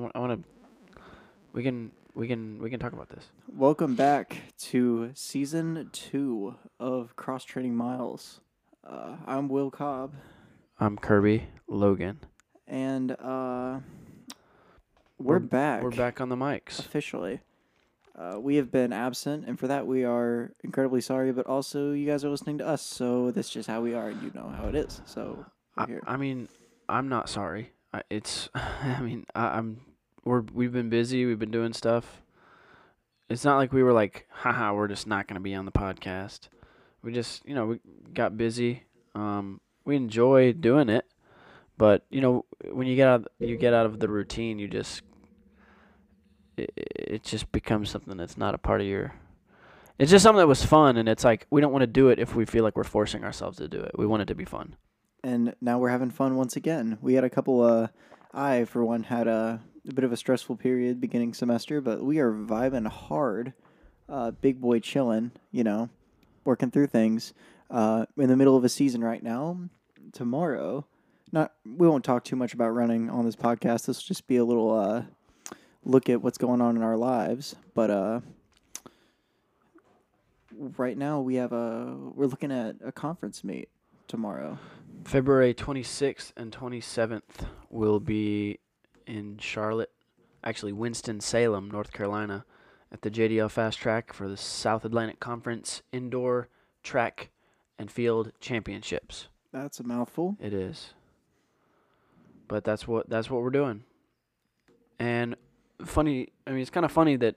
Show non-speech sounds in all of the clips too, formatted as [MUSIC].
want. I want to. We can. We can. We can talk about this. Welcome back to season two of Cross Training Miles. Uh, I'm Will Cobb, I'm Kirby Logan. and uh, we're, back. We're back on the mics. officially. Uh, we have been absent, and for that we are incredibly sorry. But also, you guys are listening to us, so that's just how we are, and you know how it is. So we're I, here. I mean, I'm not sorry. I, it's. [LAUGHS] I mean, I, I'm. We're. We've been busy. We've been doing stuff. It's not like we were like, haha, we're just not gonna be on the podcast. We just, you know, we got busy. Um, we enjoy doing it, but you know, when you get out, you get out of the routine. You just. It, it just becomes something that's not a part of your. It's just something that was fun, and it's like we don't want to do it if we feel like we're forcing ourselves to do it. We want it to be fun. and now we're having fun once again. We had a couple. Uh, I, for one, had a, a bit of a stressful period beginning semester, but we are vibing hard. Uh, big boy chilling, you know, working through things. Uh, in the middle of a season right now. Tomorrow, not we won't talk too much about running on this podcast. This will just be a little uh, look at what's going on in our lives. But uh, right now we have a we're looking at a conference meet tomorrow. February 26th and 27th will be in Charlotte, actually Winston-Salem, North Carolina, at the JDL Fast Track for the South Atlantic Conference Indoor Track and Field Championships. That's a mouthful. It is. But that's what that's what we're doing. And funny, I mean it's kind of funny that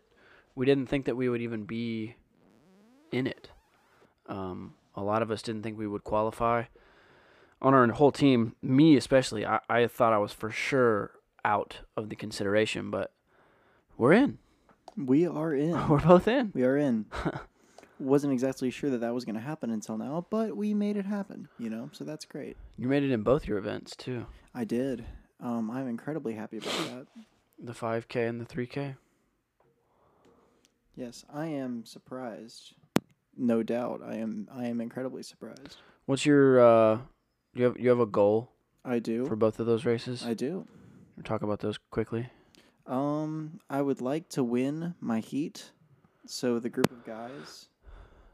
we didn't think that we would even be in it. Um, a lot of us didn't think we would qualify. On our whole team, me especially, I, I thought I was for sure out of the consideration, but we're in. We are in. [LAUGHS] We're both in. We are in. [LAUGHS] Wasn't exactly sure that that was going to happen until now, but we made it happen, you know? So that's great. You made it in both your events too. I did. Um, I'm incredibly happy about that. The 5K and the 3K. Yes, I am surprised. No doubt. I am I am incredibly surprised. What's your uh you have you have a goal I do. for both of those races? I do. Talk about those quickly. Um, I would like to win my heat. So the group of guys,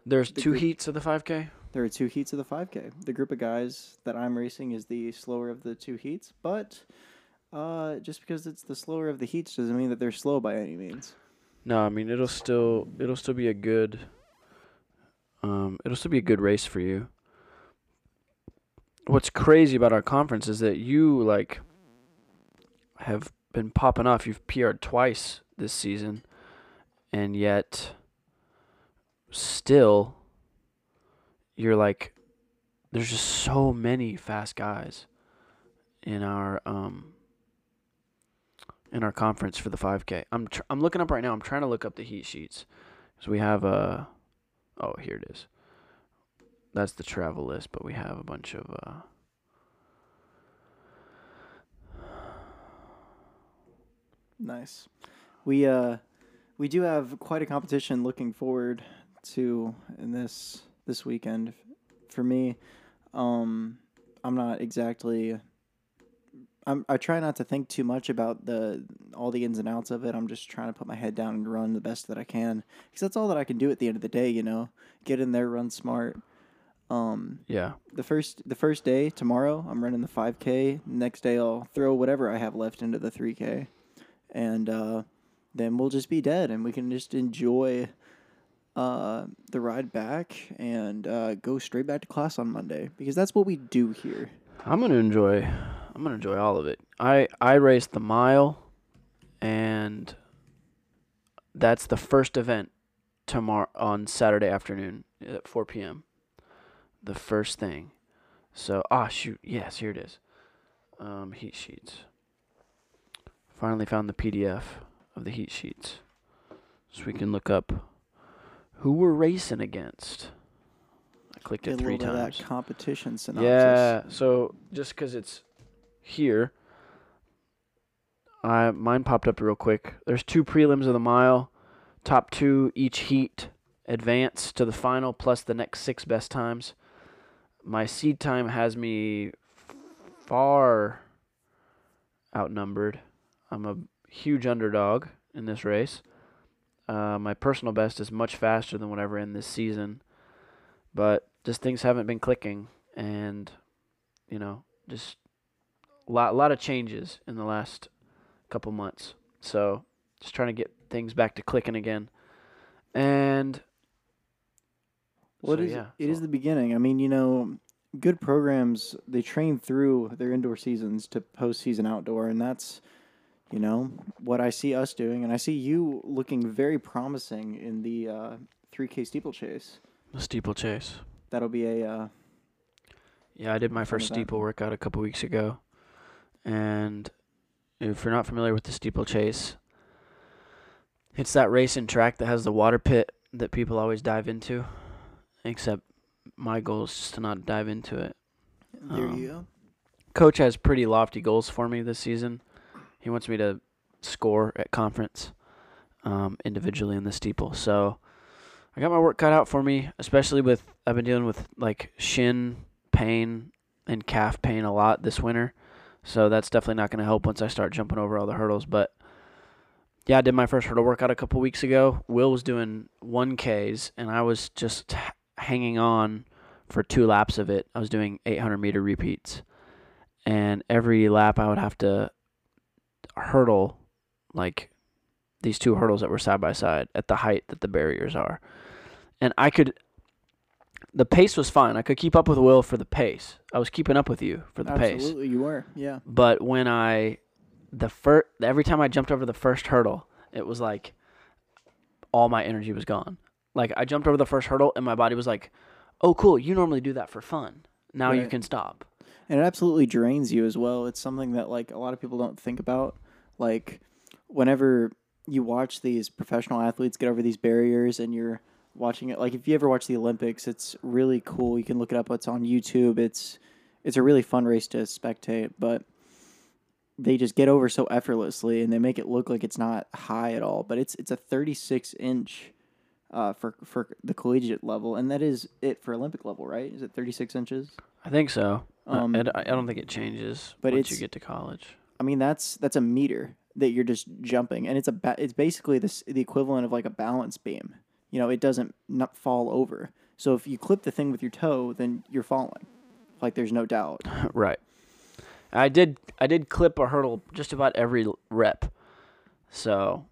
There's The two group- heats of the 5K. there are two heats of the 5K. The group of guys that I'm racing is the slower of the two heats, but uh, just because it's the slower of the heats doesn't mean that they're slow by any means. No, I mean it'll still it'll still be a good um it'll still be a good race for you. What's crazy about our conference is that you like have been popping off. You've PR'd twice this season and yet still you're like there's just so many fast guys in our um in our conference for the 5K. I'm tr- I'm looking up right now. I'm trying to look up the heat sheets. So we have a oh here it is. That's the travel list, but we have a bunch of uh Nice. We uh, we do have quite a competition looking forward to in this this weekend. For me, um, I'm not exactly. I'm, I try not to think too much about the all the ins and outs of it. I'm just trying to put my head down and run the best that I can because that's all that I can do at the end of the day. You know, get in there, run smart. Um, yeah. the first the first day tomorrow, I'm running the 5K. Next day, I'll throw whatever I have left into the 3K, and uh, then we'll just be dead, and we can just enjoy uh, the ride back and uh, go straight back to class on Monday because that's what we do here. I'm to enjoy I'm to enjoy all of it. I I raced the mile and that's the first event tomorrow on Saturday afternoon at 4 p.m. The first thing. So, ah, shoot. Yes, here it is. Um, heat sheets. Finally found the PDF of the heat sheets. So we can look up who we're racing against. I clicked Get it three little bit of times. that competition synopsis. Yeah. So just because it's here, I mine popped up real quick. There's two prelims of the mile. Top two each heat advance to the final plus the next six best times. My seed time has me far outnumbered. I'm a huge underdog in this race. Uh, my personal best is much faster than whatever in this season, but just things haven't been clicking, and you know, just a lot, lot of changes in the last couple months. So just trying to get things back to clicking again, and Well, so, it is. yeah, it is so- the beginning. I mean, you know, good programs they train through their indoor seasons to postseason outdoor, and that's, you know, what I see us doing, and I see you looking very promising in the uh, 3K steeplechase. the steeplechase. That'll be a. Uh, Yeah, I did my first event. steeple workout a couple weeks ago. And if you're not familiar with the steeplechase, it's that race and track that has the water pit that people always dive into. Except my goal is just to not dive into it. there Um, you go. Coach has pretty lofty goals for me this season. He wants me to score at conference um, individually in the steeple. So I got my work cut out for me, especially with I've been dealing with like shin pain and calf pain a lot this winter. So that's definitely not going to help once I start jumping over all the hurdles. But yeah, I did my first hurdle workout a couple weeks ago. Will was doing 1Ks, and I was just hanging on for two laps of it. I was doing 800 meter repeats and every lap I would have to hurdle like these two hurdles that were side by side at the height that the barriers are. And I could the pace was fine. I could keep up with Will for the pace. I was keeping up with you for the pace. Absolutely, you were. Yeah. But when I the first every time I jumped over the first hurdle, it was like all my energy was gone. Like I jumped over the first hurdle and my body was like, "Oh, cool! You normally do that for fun. Now you can stop." and it absolutely drains you as well. It's something that like a lot of people don't think about. Like whenever you watch these professional athletes get over these barriers and you're watching it like if you ever watch the Olympics, it's really cool. You can look it up. It's on YouTube. It's it's a really fun race to spectate, but they just get over so effortlessly and they make it look like it's not high at all, but it's it's a 36 inch uh, for for the collegiate level, and that is it for Olympic level, right? Is it 36 inches? I think so. Um, I I don't think it changes but once you get to college. I mean, that's that's a meter that you're just jumping, and it's a ba- it's basically this the equivalent of like a balance beam. You know, it doesn't not fall over. So if you clip the thing with your toe, then you're falling. Like there's no doubt. [LAUGHS] right. I did. I did clip a hurdle just about every rep, so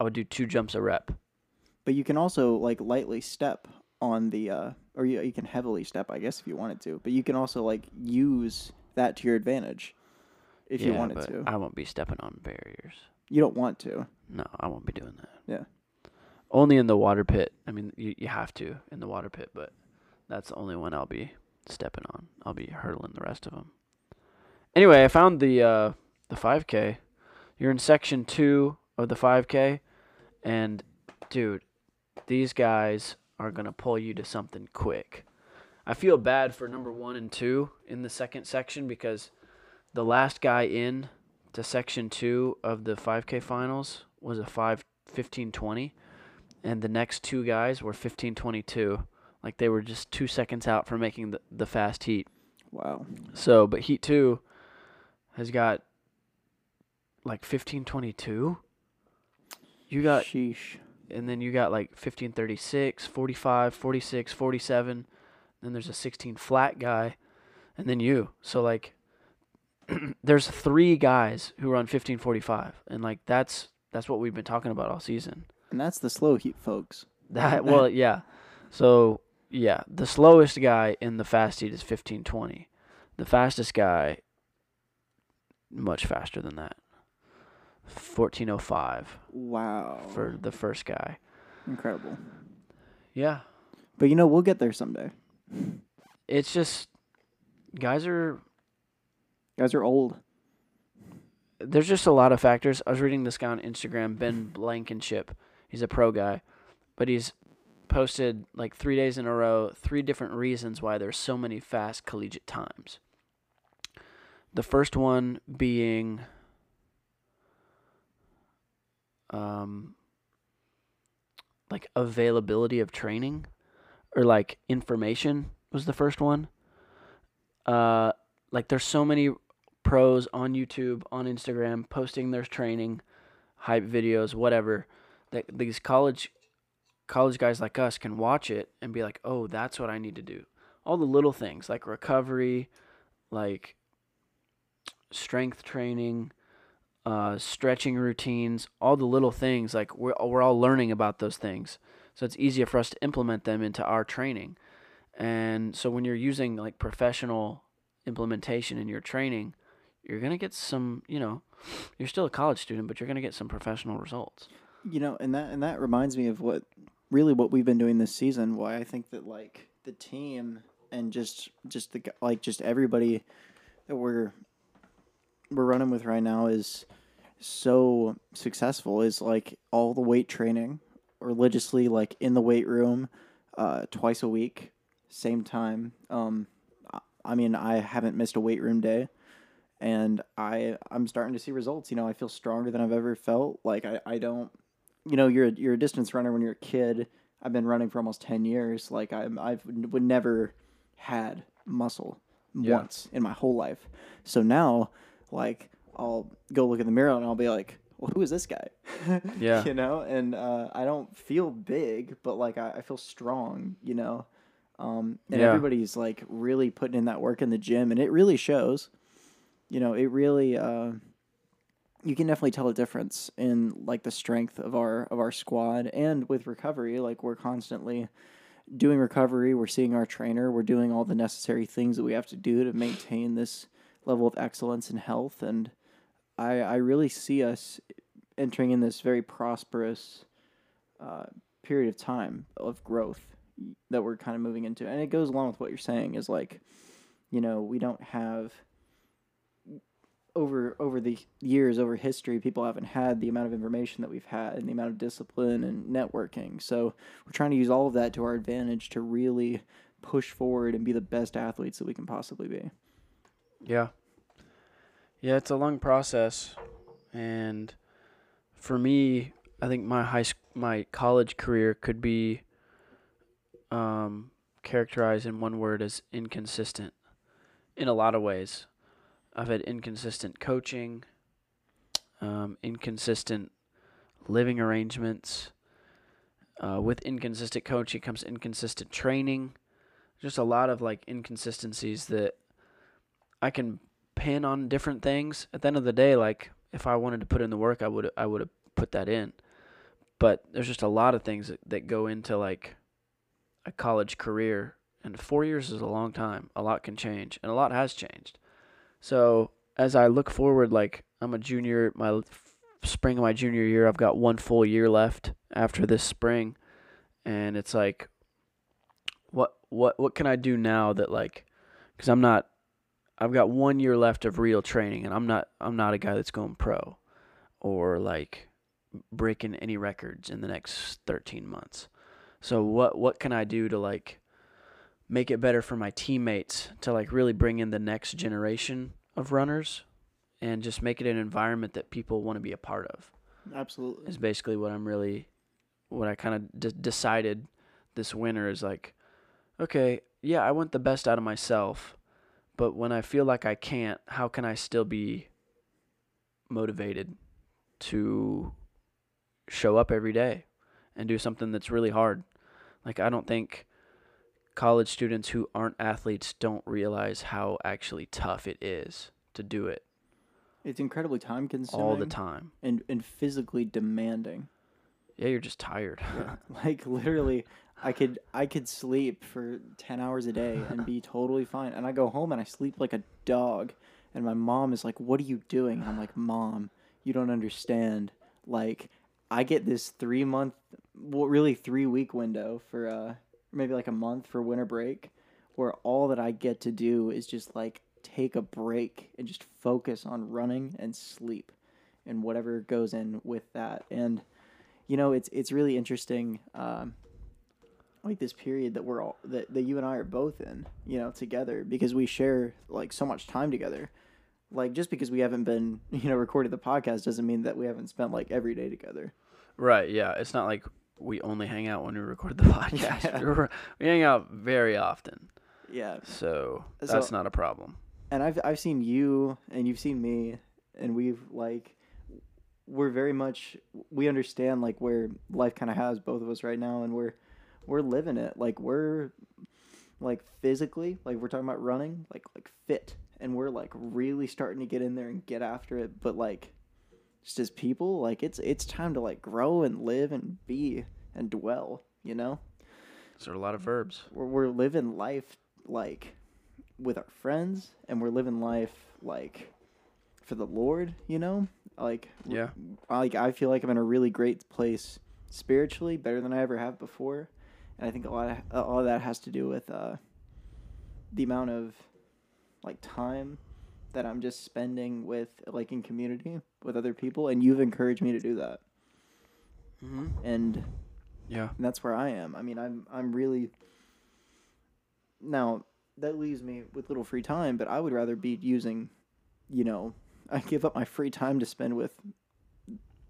I would do two jumps a rep. But you can also like lightly step on the, uh, or you, you can heavily step, I guess, if you wanted to. But you can also like use that to your advantage if you Yeah, wanted but to. I won't be stepping on barriers. You don't want to. No, I won't be doing that. Yeah. Only in the water pit. I mean, you you have to in the water pit, but that's the only one I'll be stepping on. I'll be hurdling the rest of them. Anyway, I found the uh, the 5K. You're in section two of the 5K, and dude, these guys are gonna pull you to something quick. I feel bad for number one and two in the second section because the last guy in to section two of the 5K finals was a 5 1520, and the next two guys were 1522. Like they were just two seconds out from making the, the fast heat. Wow. So, but heat two has got like 1522. You got, Sheesh. and then you got like 1536, 45, 46, 47. Then there's a 16 flat guy, and then you. So like, [CLEARS THROAT] there's three guys who run 1545, and like that's that's what we've been talking about all season. And that's the slow heat, folks. That well, [LAUGHS] yeah. So yeah, the slowest guy in the fast heat is 1520. The fastest guy, much faster than that. 1405 Wow. for the first guy. Incredible. Yeah, But you know, we'll get there someday. it's just guys are Guys are old. there's just a lot of factors. I was reading this guy on Instagram, Ben Blankenship. He's a pro guy, but he's posted like three days in a row, three different reasons why there's so many fast collegiate times. The first one being um, like availability of training or like information was the first one. Uh, like there's so many pros on YouTube, on Instagram, posting their training, hype videos, whatever. That these college college guys like us can watch it and be like, "Oh, that's what I need to do." All the little things like recovery, like strength training, uh, stretching routines, all the little things. Like we're we're all learning about those things, so it's easier for us to implement them into our training. And so when you're using like professional implementation in your training, you're gonna get some. You know, you're still a college student, but you're gonna get some professional results. You know, and that and that reminds me of what really what we've been doing this season. Why I think that like the team and just just the like just everybody that we're we're running with right now is so successful is like all the weight training religiously like in the weight room uh, twice a week same time um, i mean i haven't missed a weight room day and i i'm starting to see results you know i feel stronger than i've ever felt like i, I don't you know you're a, you're a distance runner when you're a kid i've been running for almost 10 years like i'm i've would never had muscle Yeah. once in my whole life so now like I'll go look in the mirror and I'll be like, well, who is this guy? [LAUGHS] Yeah. you know, and uh, I don't feel big, but like I, I feel strong, you know. Um, and Yeah. everybody's like really putting in that work in the gym, and it really shows. You know, it really. Uh, you can definitely tell a difference in like the strength of our of our squad and with recovery. Like we're constantly doing recovery. We're seeing our trainer. We're doing all the necessary things that we have to do to maintain this level of excellence and health. And I, I really see us entering in this very prosperous uh, period of time of growth that we're kind of moving into. And it goes along with what you're saying is like, you know, we don't have over over the years over history people haven't had the amount of information that we've had and the amount of discipline and networking so we're trying to use all of that to our advantage to really push forward and be the best athletes that we can possibly be Yeah. Yeah, it's a long process, and for me, I think my high sc- my college career could be um, characterized in one word as inconsistent. In a lot of ways, I've had inconsistent coaching, um, inconsistent living arrangements. Uh, with inconsistent coaching comes inconsistent training. Just a lot of like inconsistencies that I can pin on different things. At the end of the day, like if I wanted to put in the work, I would I would have put that in. But there's just a lot of things that, that go into like a college career, and four years is a long time. A lot can change, and a lot has changed. So as I look forward, like I'm a junior, my spring of my junior year, I've got one full year left after this spring, and it's like, what what what can I do now that like, because I'm not I've got one year left of real training, and I'm not I'm not a guy that's going pro, or like breaking any records in the next 13 months. So what what can I do to like make it better for my teammates to like really bring in the next generation of runners, and just make it an environment that people want to be a part of absolutely is basically what I'm really, what I kind of d- decided this winter is like, okay, yeah, I want the best out of myself, but when I feel like I can't, how can I still be motivated to show up every day and do something that's really hard? Like, I don't think college students who aren't athletes don't realize how actually tough it is to do it it's incredibly time consuming all the time. and, and physically demanding. Yeah, you're just tired. [LAUGHS] like literally i could i could sleep for 10 hours a day and be totally fine. And i go home and i sleep like a dog. And my mom is like what are you doing? And i'm like mom you don't understand. Like i get this three month well really three week window for uh maybe like a month for winter break where all that i get to do is just like take a break and just focus on running and sleep and whatever goes in with that. And you know it's it's really interesting um, like this period that we're all that, that you and I are both in you know together because we share like so much time together. Like just because we haven't been [LAUGHS] you know recorded the podcast doesn't mean that we haven't spent like every day together. Right, yeah. It's not like we only hang out when we record the [LAUGHS] podcast. Yeah. We're- hang out very often. yeah So So- that's not a problem. and I've I've seen you and you've seen me and we've like we're very much we understand like where life kind of has both of us right now and we're we're living it like we're like physically like we're talking about running like like fit and we're like really starting to get in there and get after it but like just as people like it's it's time to like grow and live and be and dwell you know Those are a lot of verbs. we're, we're living life like with our friends and we're living life like for the lord you know like Yeah. like i feel like i'm in a really great place spiritually better than i ever have before and i think a lot of all of that has to do with uh the amount of like time that i'm just spending with like in community with other people and you've encouraged me to do that Mm-hmm. and Yeah. and that's where I am. I mean, I'm I'm really now that leaves me with little free time, but I would rather be using, you know, I give up my free time to spend with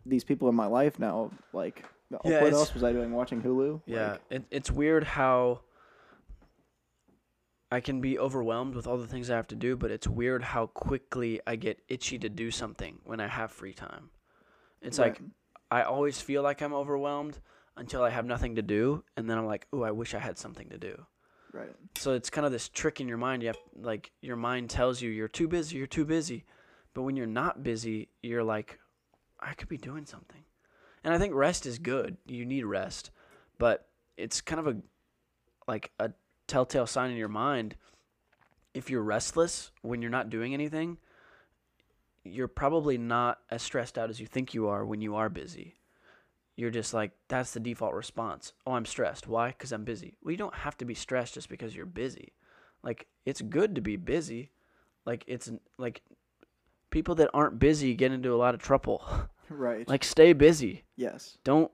these people in my life now. Like, Yeah, what else was I doing? Watching Hulu? Yeah, Like, it, it's weird how I can be overwhelmed with all the things I have to do, but it's weird how quickly I get itchy to do something when I have free time. It's like. I always feel like I'm overwhelmed until I have nothing to do, and then I'm like, "Ooh, I wish I had something to do." right. So it's kind of this trick in your mind. You have like your mind tells you you're too busy, you're too busy, but when you're not busy, you're like, I could be doing something. And I think rest is good. You need rest, but it's kind of a like a telltale sign in your mind. If you're restless when you're not doing anything, you're probably not as stressed out as you think you are when you are busy. You're just like, that's the default response. Oh, I'm stressed. Why? Because I'm busy. Well, you don't have to be stressed just because you're busy. Like, it's good to be busy. Like, it's like people that aren't busy get into a lot of trouble. [LAUGHS] Right. like, stay busy. yes. Don't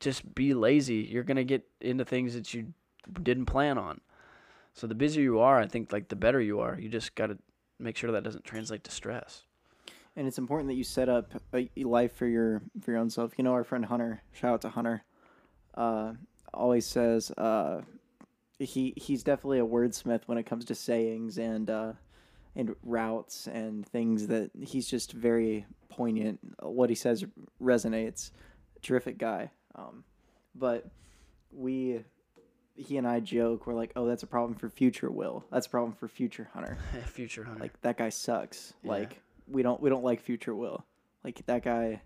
just be lazy. You're going to get into things that you didn't plan on. So, the busier you are, I think, like, the better you are. You just got to make sure that doesn't translate to stress. and it's important that you set up a life for your for your own self. You know, our friend Hunter, shout out to Hunter, uh, always says uh, he he's definitely a wordsmith when it comes to sayings and uh, and routes and things that he's just very poignant. What he says resonates. Terrific guy. Um, but we. He and I joke. We're like, "Oh, that's a problem for future Will. That's a problem for future Hunter." [LAUGHS] Future Hunter. like that guy sucks. Yeah. Like we don't we don't like future Will. Like that guy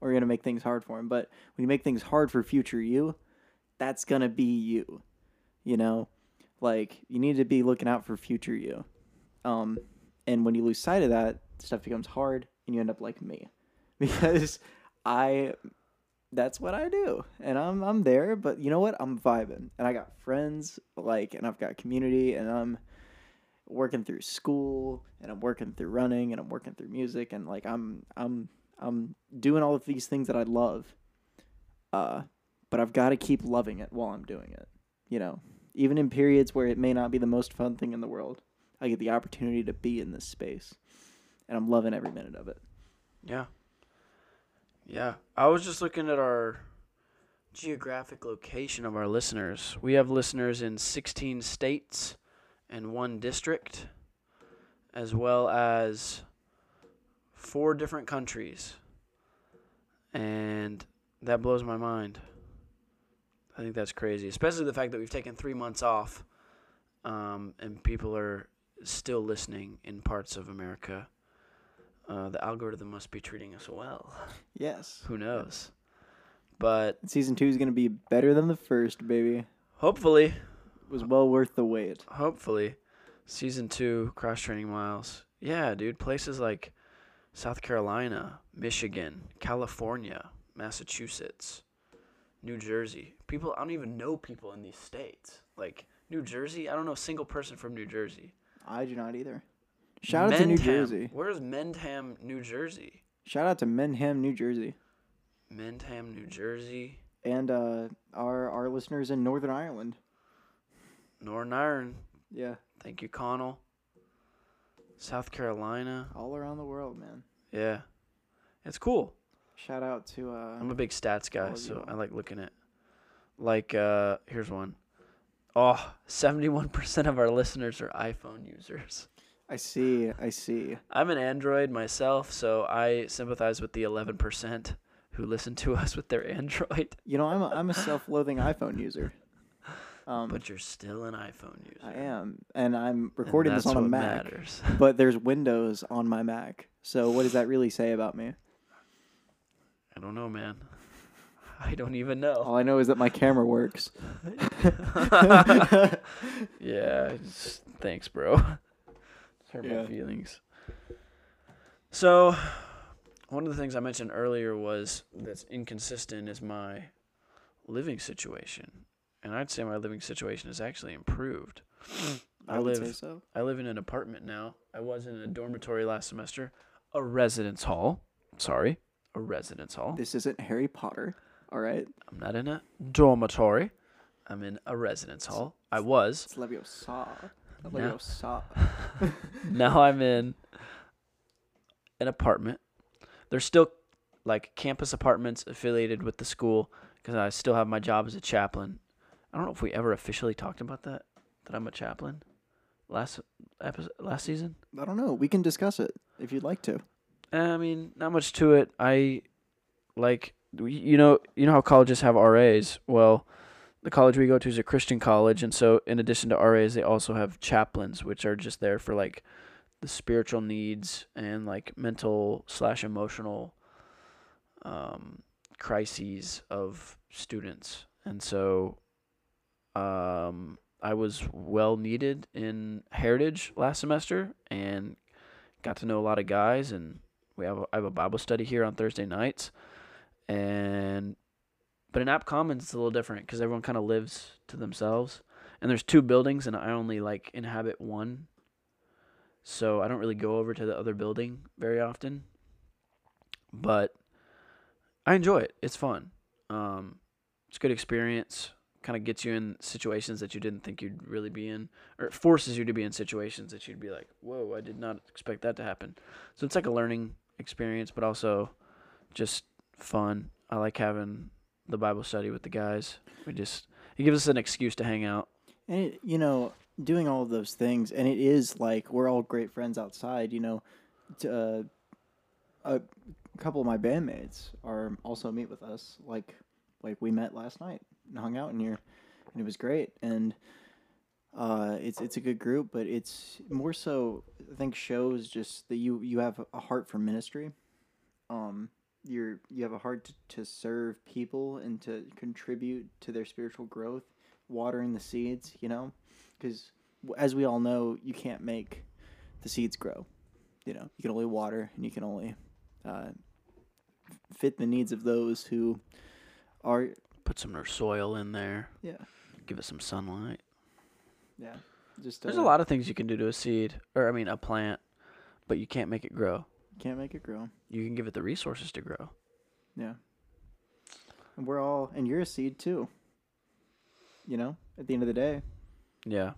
we're gonna make things hard for him. But when you make things hard for future you, that's gonna be you. You know? Like you need to be looking out for future you. Um and when you lose sight of that, stuff becomes hard and you end up like me. [LAUGHS] Because I that's what I do. And I'm I'm there, but you know what? I'm vibing. And I got friends like and I've got community and I'm working through school and I'm working through running and I'm working through music and like I'm I'm I'm doing all of these things that I love. Uh but I've got to keep loving it while I'm doing it. You know, even in periods where it may not be the most fun thing in the world, I get the opportunity to be in this space. And I'm loving every minute of it. Yeah. Yeah. I was just looking at our geographic location of our listeners. We have listeners in 16 states and one district, as well as four different countries. And that blows my mind. I think that's crazy, especially the fact that we've taken three months off um, and people are still listening in parts of America. Uh, the algorithm must be treating us well. Yes. Who knows? But Season 2 is going to be better than the first, baby. Hopefully, It was well worth the wait. hopefully, season two cross training miles. Yeah, dude, places like South Carolina, Michigan, California, Massachusetts, New Jersey. People, I don't even know people in these states. Like New Jersey, I don't know a single person from New Jersey. I do not either. Shout out to New Jersey. Where's Mendham, New Jersey? Shout out to Menham, New Jersey. Mendham, New Jersey. and uh, our our listeners in Northern Ireland. Northern Ireland. Yeah, Thank you, Connell. South Carolina. all around the world, man. Yeah. It's cool. Shout out to uh, I'm a big stats guy, so you. I like looking at like uh here's one. Oh, 71% of our listeners are iPhone users. I see. I see. I'm an Android myself, so I sympathize with the 11% who listen to [LAUGHS] us with their Android. You know, I'm a, I'm a self-loathing iPhone user. Um, But you're still an iPhone user. I am, and I'm and recording this on a what Mac. Matters. [LAUGHS] But there's Windows on my Mac. So what does that really say about me? I don't know, man. I don't even know. All I know is that my camera works. [LAUGHS] yeah, thanks, bro. Hurt Yeah. feelings. So, one of the things I mentioned earlier was that's inconsistent is my living situation, and I'd say my living situation has actually improved. [SNIFFS] I, I live so. I live in an apartment now. I was in a dormitory last semester, a residence hall. Sorry, a residence hall. This isn't Harry Potter. All right. I'm not in a dormitory. I'm in a residence hall. I was. It's Leviosa. No. Leviosa. [LAUGHS] now I'm in an apartment. There's still like campus apartments affiliated with the school because I still have my job as a chaplain. I don't know if we ever officially talked about that. That I'm a chaplain. Last episode, last season. I don't know. We can discuss it if you'd like to. Eh, I mean, not much to it. I like you know you know how colleges have RAs. Well, the college we go to is a Christian college, and so in addition to RAs, they also have chaplains, which are just there for like the spiritual needs and like mental slash emotional um, crises of students. And so, um, I was well needed in Heritage last semester and got to know a lot of guys and we have a, I have a Bible study here on Thursday nights, and but in App Commons it's a little different because everyone kind of lives to themselves, and there's two buildings and I only like inhabit one, so I don't really go over to the other building very often. But I enjoy it. It's fun. Um, it's a good experience. Kind of gets you in situations that you didn't think you'd really be in, or it forces you to be in situations that you'd be like, "Whoa, I did not expect that to happen." So it's like a learning experience, but also just fun. I like having the Bible study with the guys. We just it gives us an excuse to hang out. And it, you know, doing all of those things, and it is like we're all great friends outside. You know, t- uh, a couple of my bandmates are also meet with us. Like, like we met last night and hung out in here, and it was great. And uh, it's it's a good group, but it's more so I think shows just that you you have a heart for ministry. Um, you're you have a heart to, to serve people and to contribute to their spiritual growth watering the seeds, you know, because as we all know, you can't make the seeds grow. You know, you can only water and you can only uh, fit the needs of those who are. Put some more soil in there. Yeah. Give it some sunlight. Yeah, just There's uh, a lot of things you can do to a seed, or I mean a plant, but you can't make it grow. Can't make it grow. You can give it the resources to grow. Yeah, and we're all, and you're a seed too. You know, at the end of the day. Yeah.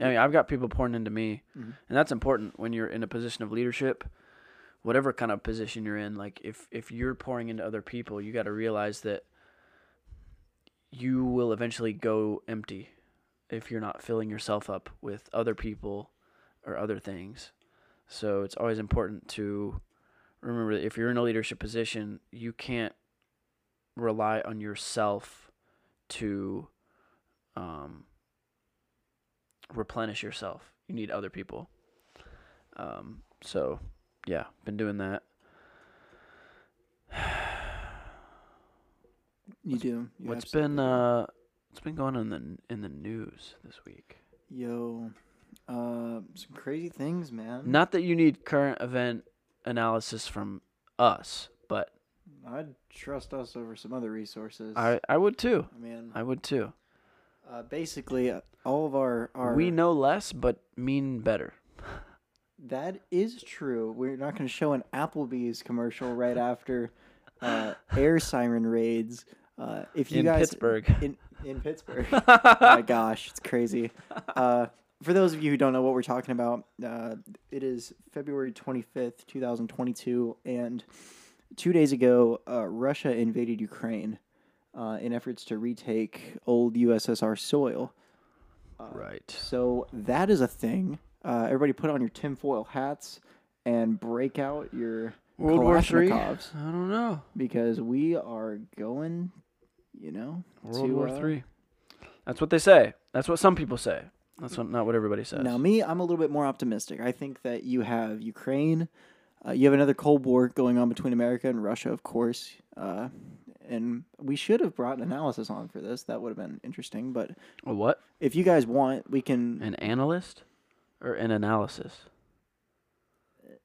I mean, I've got people pouring into me, Mhm. and that's important when you're in a position of leadership, whatever kind of position you're in. Like, if if you're pouring into other people, you got to realize that you will eventually go empty if you're not filling yourself up with other people or other things. So it's always important to remember that if you're in a leadership position, you can't rely on yourself to um, replenish yourself. You need other people. Um, so, yeah, been doing that. [SIGHS] You do. You What's been uh, what's been going on in the in the news this week? Yo, uh, some crazy things, man. Not that you need current event analysis from us, but I'd trust us over some other resources. I I would too. I mean, I would too. uh, basically, uh, all of our our We know less, but mean better. [LAUGHS] that is true. We're not going to show an Applebee's commercial right [LAUGHS] after uh, air siren raids. Uh, if you in guys Pittsburgh. in in Pittsburgh, oh [LAUGHS] my gosh, it's crazy. For those of you who don't know what we're talking about, uh, it is February 25th, 2022, and two days ago, uh, Russia invaded Ukraine uh, in efforts to retake old USSR soil. Uh, right. So that is a thing. Uh, everybody, put on your tinfoil hats and break out your World War Three. I don't know. because we are going. You know, World to, War uh, Three. That's what they say. That's what some people say. That's what, not what everybody says. Now, me, I'm a little bit more optimistic. I think that you have Ukraine, uh, you have another Cold War going on between America and Russia, of course. Uh, and we should have brought an analysis on for this. That would have been interesting. But A what? if you guys want, we can An analyst or an analysis?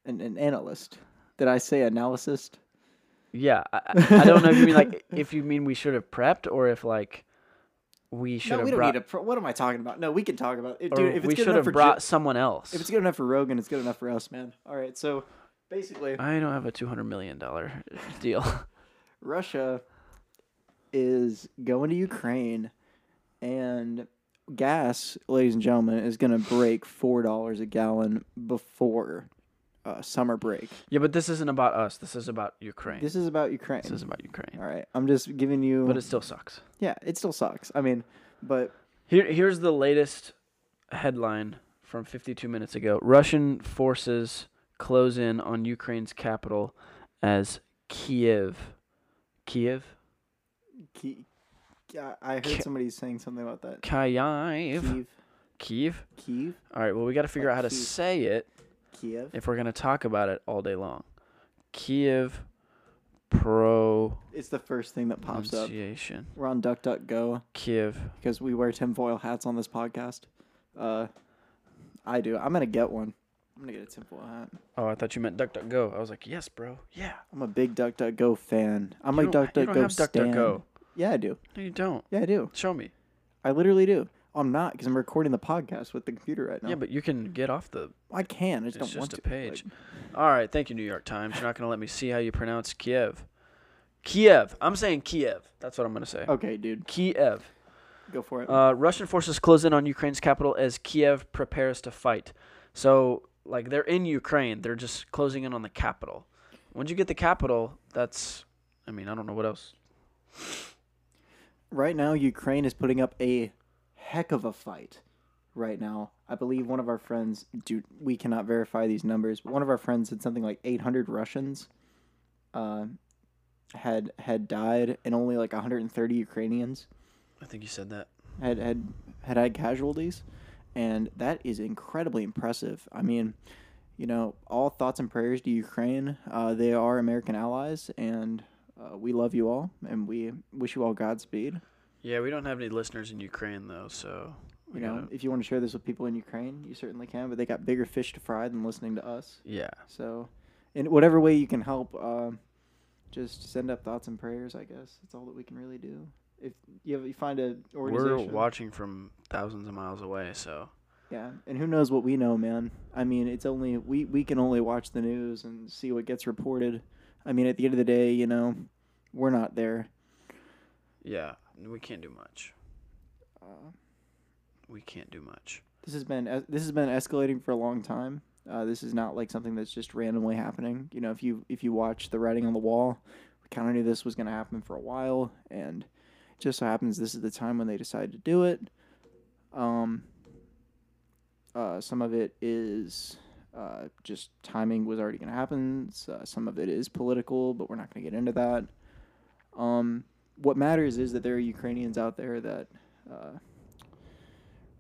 an, an analyst. Did I say analysis? Yeah, I, I I don't know if you mean like [LAUGHS] if you mean we should have prepped or if like we should No, have we don't brought need a. Pro- what am I talking about? No, we can talk about it, dude. If it's we good should enough have for brought someone else. if it's good enough for Rogan, it's good enough for us, man. All right, so basically, I don't have a two hundred million dollar [LAUGHS] deal. Russia is going to Ukraine, and gas, ladies and gentlemen, is going to break four dollars a gallon before uh, summer break. yeah, but this isn't about us. This is about Ukraine. This is about Ukraine. This is about Ukraine. All right, I'm just giving you. But it still sucks. yeah, it still sucks. I mean, but Here, here's the latest headline from 52 minutes ago. Russian forces close in on Ukraine's capital as Kiev. Kiev? Ki- I heard Ki- somebody saying something about that. Kiev. Kiev, Kiev? Kiev, All right, well, we got to figure Like out how to Kiev. say it Kiev. if we're going to talk about it all day long. Kiev pro It's the first thing that pops up. We're on DuckDuckGo Kiev. because we wear tinfoil hats on this podcast. Uh, I do. I'm gonna get one. I'm gonna get a tinfoil hat. Oh, I thought you meant DuckDuckGo. I was like, yes, bro. Yeah. I'm a big DuckDuckGo fan. I'm You a don't- you don't have. DuckDuckGo. Yeah, I do. No, you don't. Yeah, I do. Show me. I literally do. I'm not because I'm recording the podcast with the computer right now. Yeah, but you can get off the I can. I just It's don't want just to. a page. Like, All right, thank you, New York Times. You're not going to let me see how you pronounce Kiev. Kiev. I'm saying Kiev. That's what I'm going to say. okay, dude, Kiev. go for it. Uh, Russian forces close in on Ukraine's capital as Kiev prepares to fight. So, like, they're in Ukraine. They're just closing in on the capital. Once you get the capital, that's, I mean, I don't know what else. right now, Ukraine is putting up a heck of a fight. Right now, I believe one of our friends, dude, we cannot verify these numbers, but one of our friends said something like 800 Russians uh, had had died, and only like 130 Ukrainians I think you said that. had had had had casualties, and that is incredibly impressive. I mean, you know, all thoughts and prayers to Ukraine. Uh, they are American allies, and uh, we love you all, and we wish you all Godspeed. Yeah, we don't have any listeners in Ukraine, though, so. You know, gotta- if you want to share this with people in Ukraine, you certainly can. But they got bigger fish to fry than listening to us. yeah. So, in whatever way you can help, um, just send up thoughts and prayers. I guess that's all that we can really do. If you have, you find a We're watching from thousands of miles away, so. yeah, and who knows what we know, man. I mean, it's only we we can only watch the news and see what gets reported. I mean, at the end of the day, you know, we're not there. Yeah, we can't do much. Uh, We can't do much. this has been this has been escalating for a long time. Uh, this is not like something that's just randomly happening. You know, if you if you watch the writing on the wall, we kind of knew this was going to happen for a while, and it just so happens this is the time when they decided to do it. Um, uh, some of it is uh, just timing was already going to happen. So, some of it is political, but we're not going to get into that. Um, what matters is that there are Ukrainians out there that uh,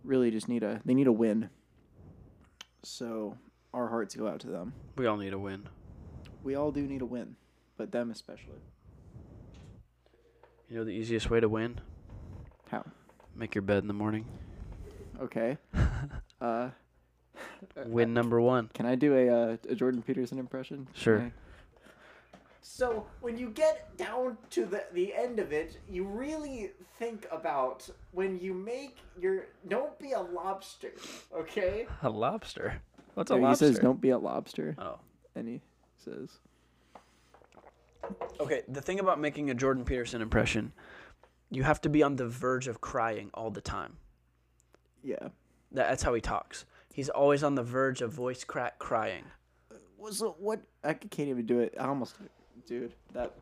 really just need a they need a win. So our hearts go out to them. We all need a win. We all do need a win, but them especially. You know the easiest way to win? How? Make your bed in the morning. Okay. [LAUGHS] Uh, Win number one. Can I do a uh, a Jordan Peterson impression? Sure. Can I- So when you get down to the the end of it, you really think about when you make your don't be a lobster, okay? [LAUGHS] A lobster. What's a No, lobster? he says don't be a lobster, Oh. and he says Okay, the thing about making a Jordan Peterson impression, you have to be on the verge of crying all the time. yeah. That- That's how he talks. He's always on the verge of voice crack crying. Was it what I can't even do it. I almost, dude. That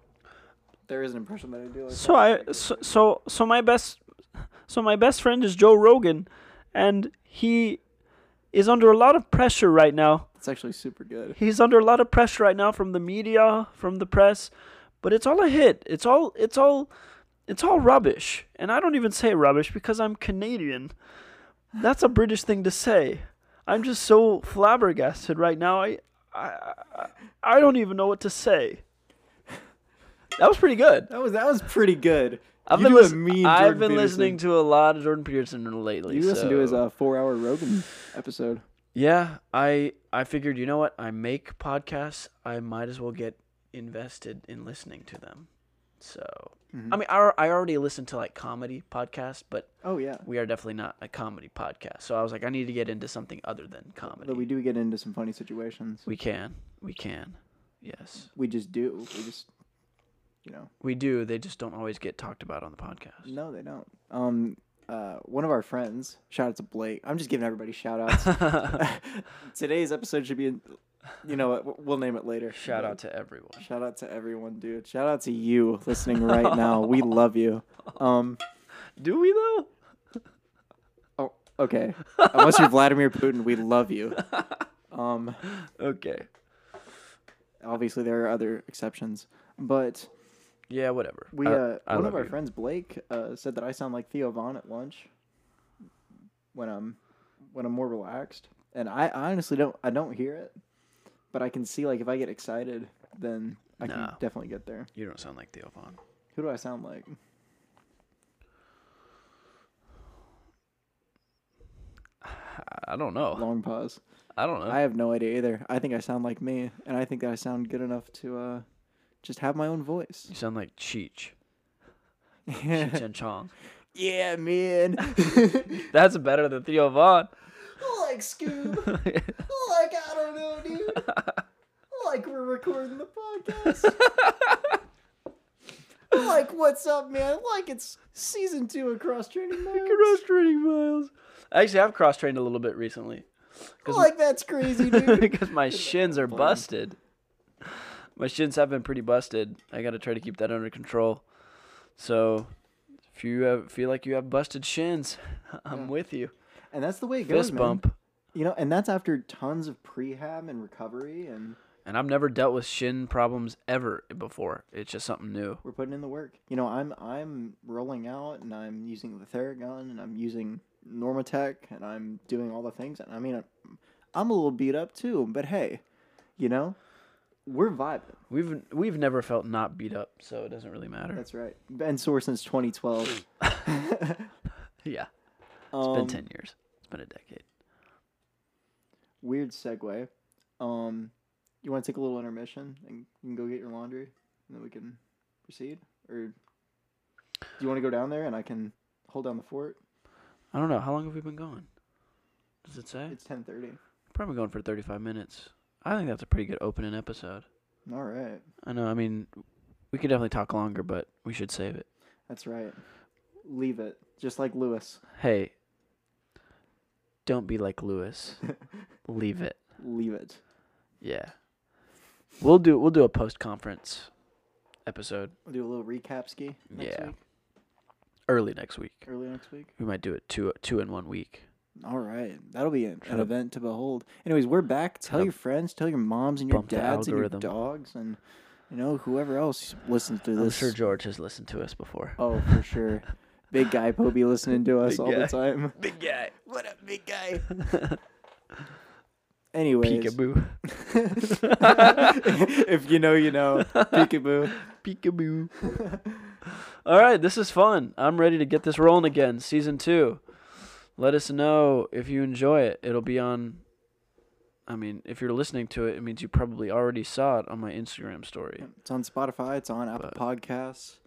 there is an impression that I do. Like So. I so, so so my best so my best friend is Joe Rogan and he is under a lot of pressure right now. It's actually super good. He's under a lot of pressure right now from the media, from the press, but it's all a hit. It's all it's all it's all rubbish. And I don't even say rubbish because I'm Canadian. That's a British thing to say. I'm just so flabbergasted right now. I I I, I don't even know what to say. That was pretty good. That was that was pretty good. I've You been, listen- mean I've been Peterson. listening to a lot of Jordan Peterson lately. You listened to his uh, four-hour Rogan episode. Yeah, I I figured, you know what? I make podcasts. I might as well get invested in listening to them. So, Mhm. I mean, I, I already listen to like comedy podcasts, but Oh yeah. we are definitely not a comedy podcast. So I was like, I need to get into something other than comedy. But we do get into some funny situations. We can, we can, yes, We just do. We just, you know. we do. They just don't always get talked about on the podcast. No, they don't. Um, uh, one of our friends, shout out to Blake. I'm just giving everybody shout outs. [LAUGHS] [LAUGHS] Today's episode should be, in, you know what? We'll name it later. Shout But out to everyone. Shout out to everyone, dude. Shout out to you listening right [LAUGHS] now. We love you. Um, Do we though? oh, okay. Unless you're Vladimir Putin, we love you. Um, Okay. obviously there are other exceptions, but Yeah, whatever. we I- uh, I one of our you. friends, Blake, uh, said that I sound like Theo Von at lunch when I'm when I'm more relaxed, and I, I honestly don't I don't hear it, but I can see like if I get excited, then I can definitely get there. You don't sound like Theo Von. Who do I sound like? [SIGHS] I don't know. Long pause. I don't know. I have no idea either. I think I sound like me, and I think that I sound good enough to uh, just have my own voice. You sound like Cheech. [LAUGHS] Cheech and Chong. yeah, man. [LAUGHS] That's better than Theo Von. like Scoob. [LAUGHS] like I don't know, dude. like we're recording the podcast. like what's up, man? Like it's season two of Cross Training Miles. cross training miles. Actually, I've cross trained a little bit recently. Like that's crazy, dude. because my shins are busted. My shins have been pretty busted. I got to try to keep that under control. So, if you have, feel like you have busted shins, [LAUGHS] I'm Yeah. with you. and that's the way it goes, Fist man. bump. You know, and that's after tons of prehab and recovery, and And I've never dealt with shin problems ever before. It's just something new. we're putting in the work. You know, I'm I'm rolling out, and I'm using the Theragun, and I'm using Normatec, and I'm doing all the things. And I mean, I'm, I'm a little beat up too, but hey, you know, we're vibing. We've we've never felt not beat up, so it doesn't really matter. That's right. Been sore since 2012. [LAUGHS] yeah, it's um, been ten years. It's been a decade. Weird segue. Um, you want to take a little intermission and you can go get your laundry, and then we can proceed, or do you want to go down there and I can hold down the fort? I don't know. How long have we been going? Does it say? It's 10:30. Probably going for 35 minutes. I think that's a pretty good opening episode. All right. I know. I mean, we could definitely talk longer, but we should save it. That's right. Leave it, just like Lewis. Hey, don't be like Lewis. [LAUGHS] Leave it. Leave it. Yeah. We'll do we'll do a post conference episode We'll do a little recap ski next Yeah. week, early next week. early next week. We might do it two two in one week. All right, that'll be an, an event to behold. Anyways, we're back. Tell your friends, tell your moms and your bump the dads and your algorithm. dogs, and you know whoever else listens to this. I'm this. sure George has listened to us before. Oh, for sure. [LAUGHS] Big guy Poby listening to us Big all guy. the time. [LAUGHS] Big guy. What up, big guy? [LAUGHS] Anyways, Peekaboo. if you know, you know. Peekaboo. Peekaboo. All right, this is fun. I'm ready to get this rolling again. Season two. Let us know if you enjoy it. It'll be on. I mean, if you're listening to it, it means you probably already saw it on my Instagram story. It's on Spotify. It's on Apple But- Podcasts.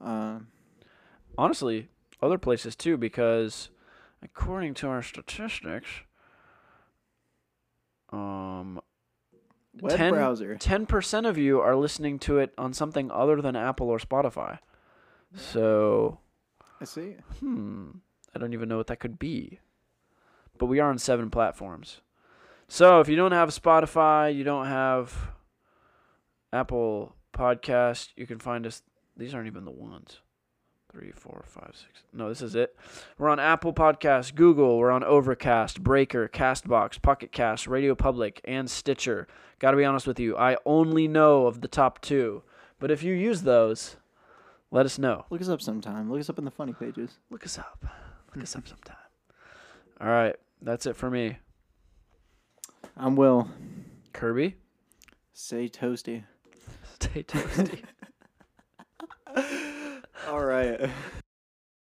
Um, Honestly, other places too, because according to our statistics, um, web 10 browser. ten percent of you are listening to it on something other than Apple or Spotify. So, I see. hmm, I don't even know what that could be. But we are on seven platforms. So if you don't have Spotify, you don't have Apple Podcast, you can find us. These aren't even the ones. three, four, five, six. No, this is it. We're on Apple Podcasts, Google. We're on Overcast, Breaker, Castbox, Pocket Cast, Radio Public, and Stitcher. Got to be honest with you, I only know of the top two. But if you use those, let us know. Look us up sometime. Look us up in the funny pages. Look us up. Look us up sometime. All right, that's it for me. I'm Will. Kirby, Say toasty. stay toasty. [LAUGHS] All right.